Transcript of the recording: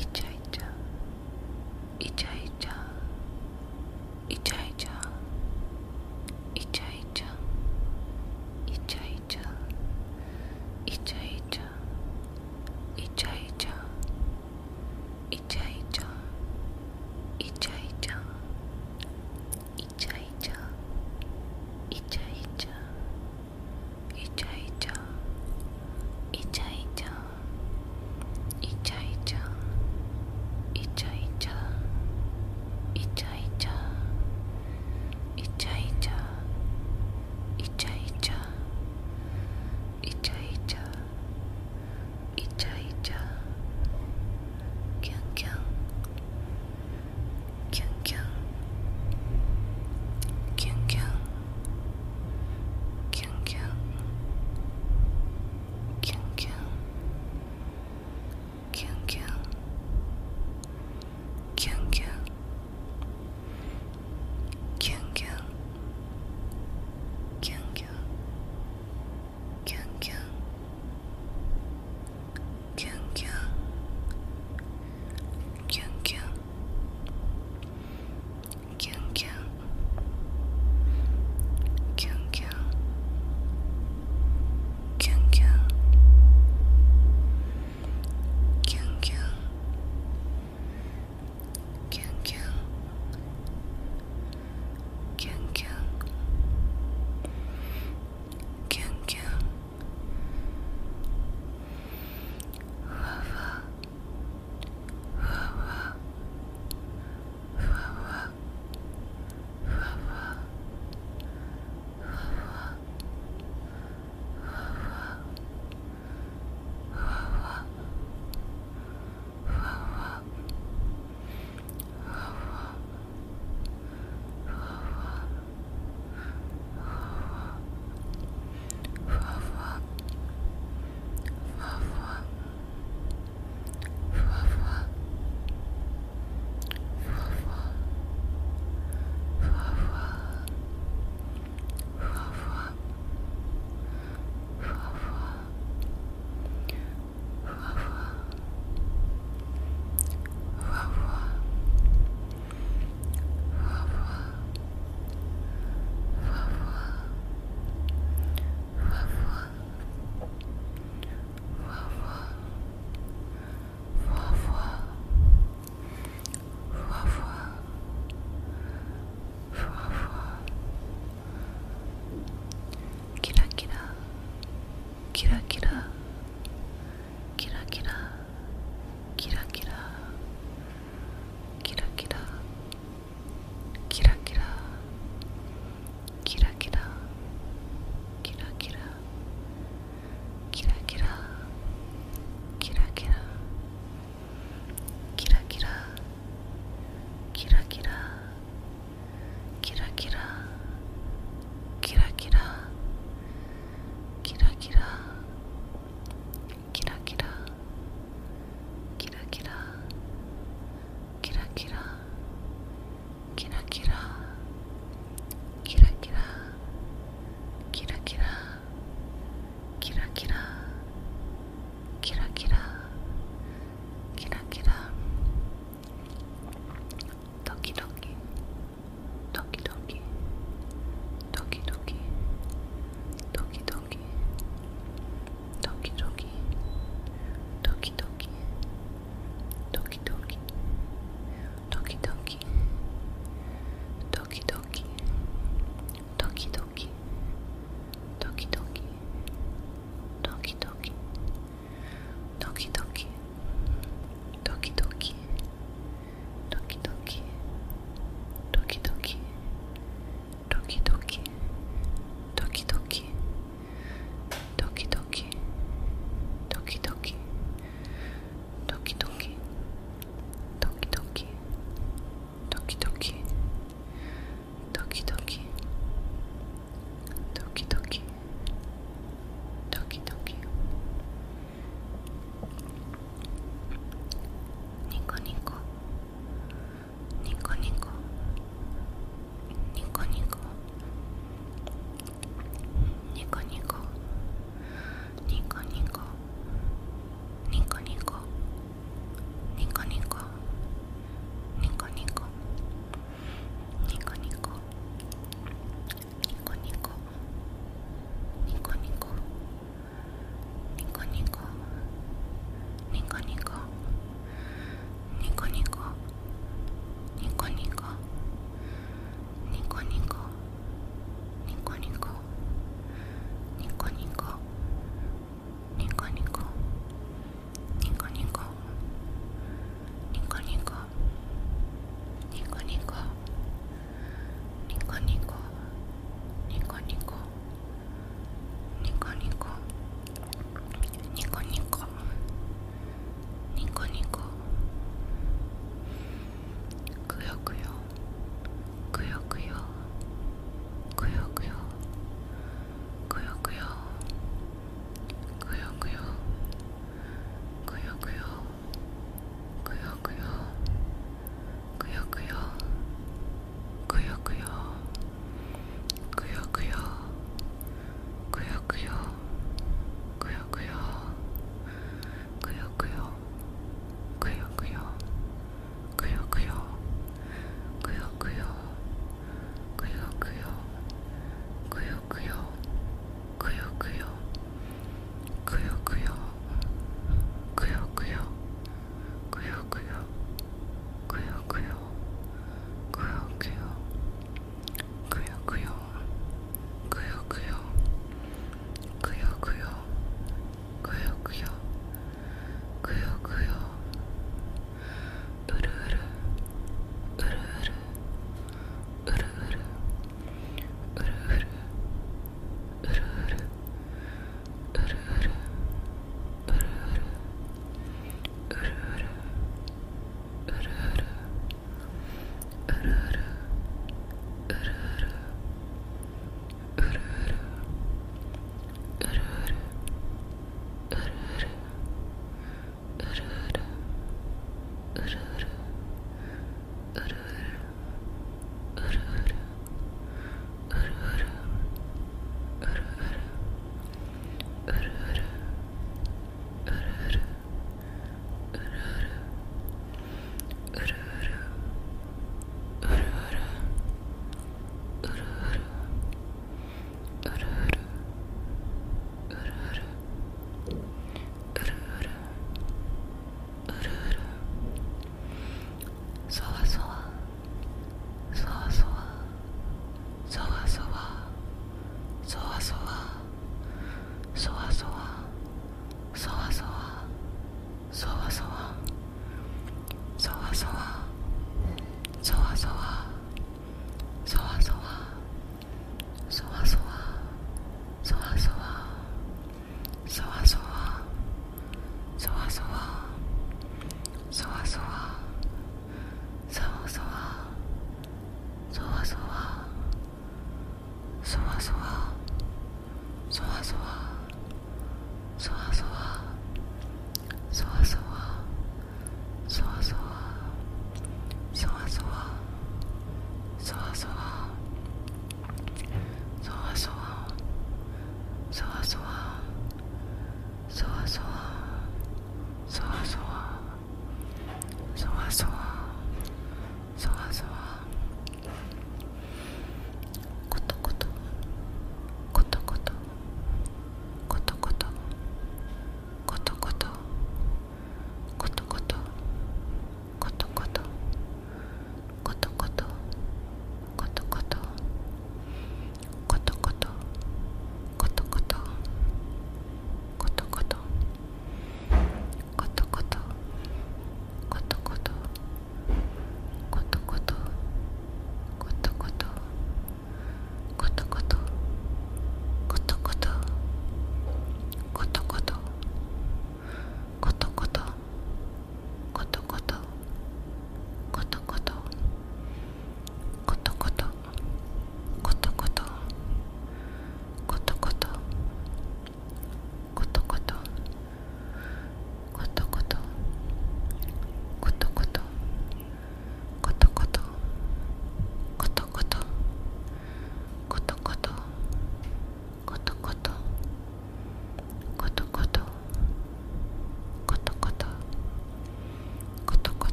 kitchen.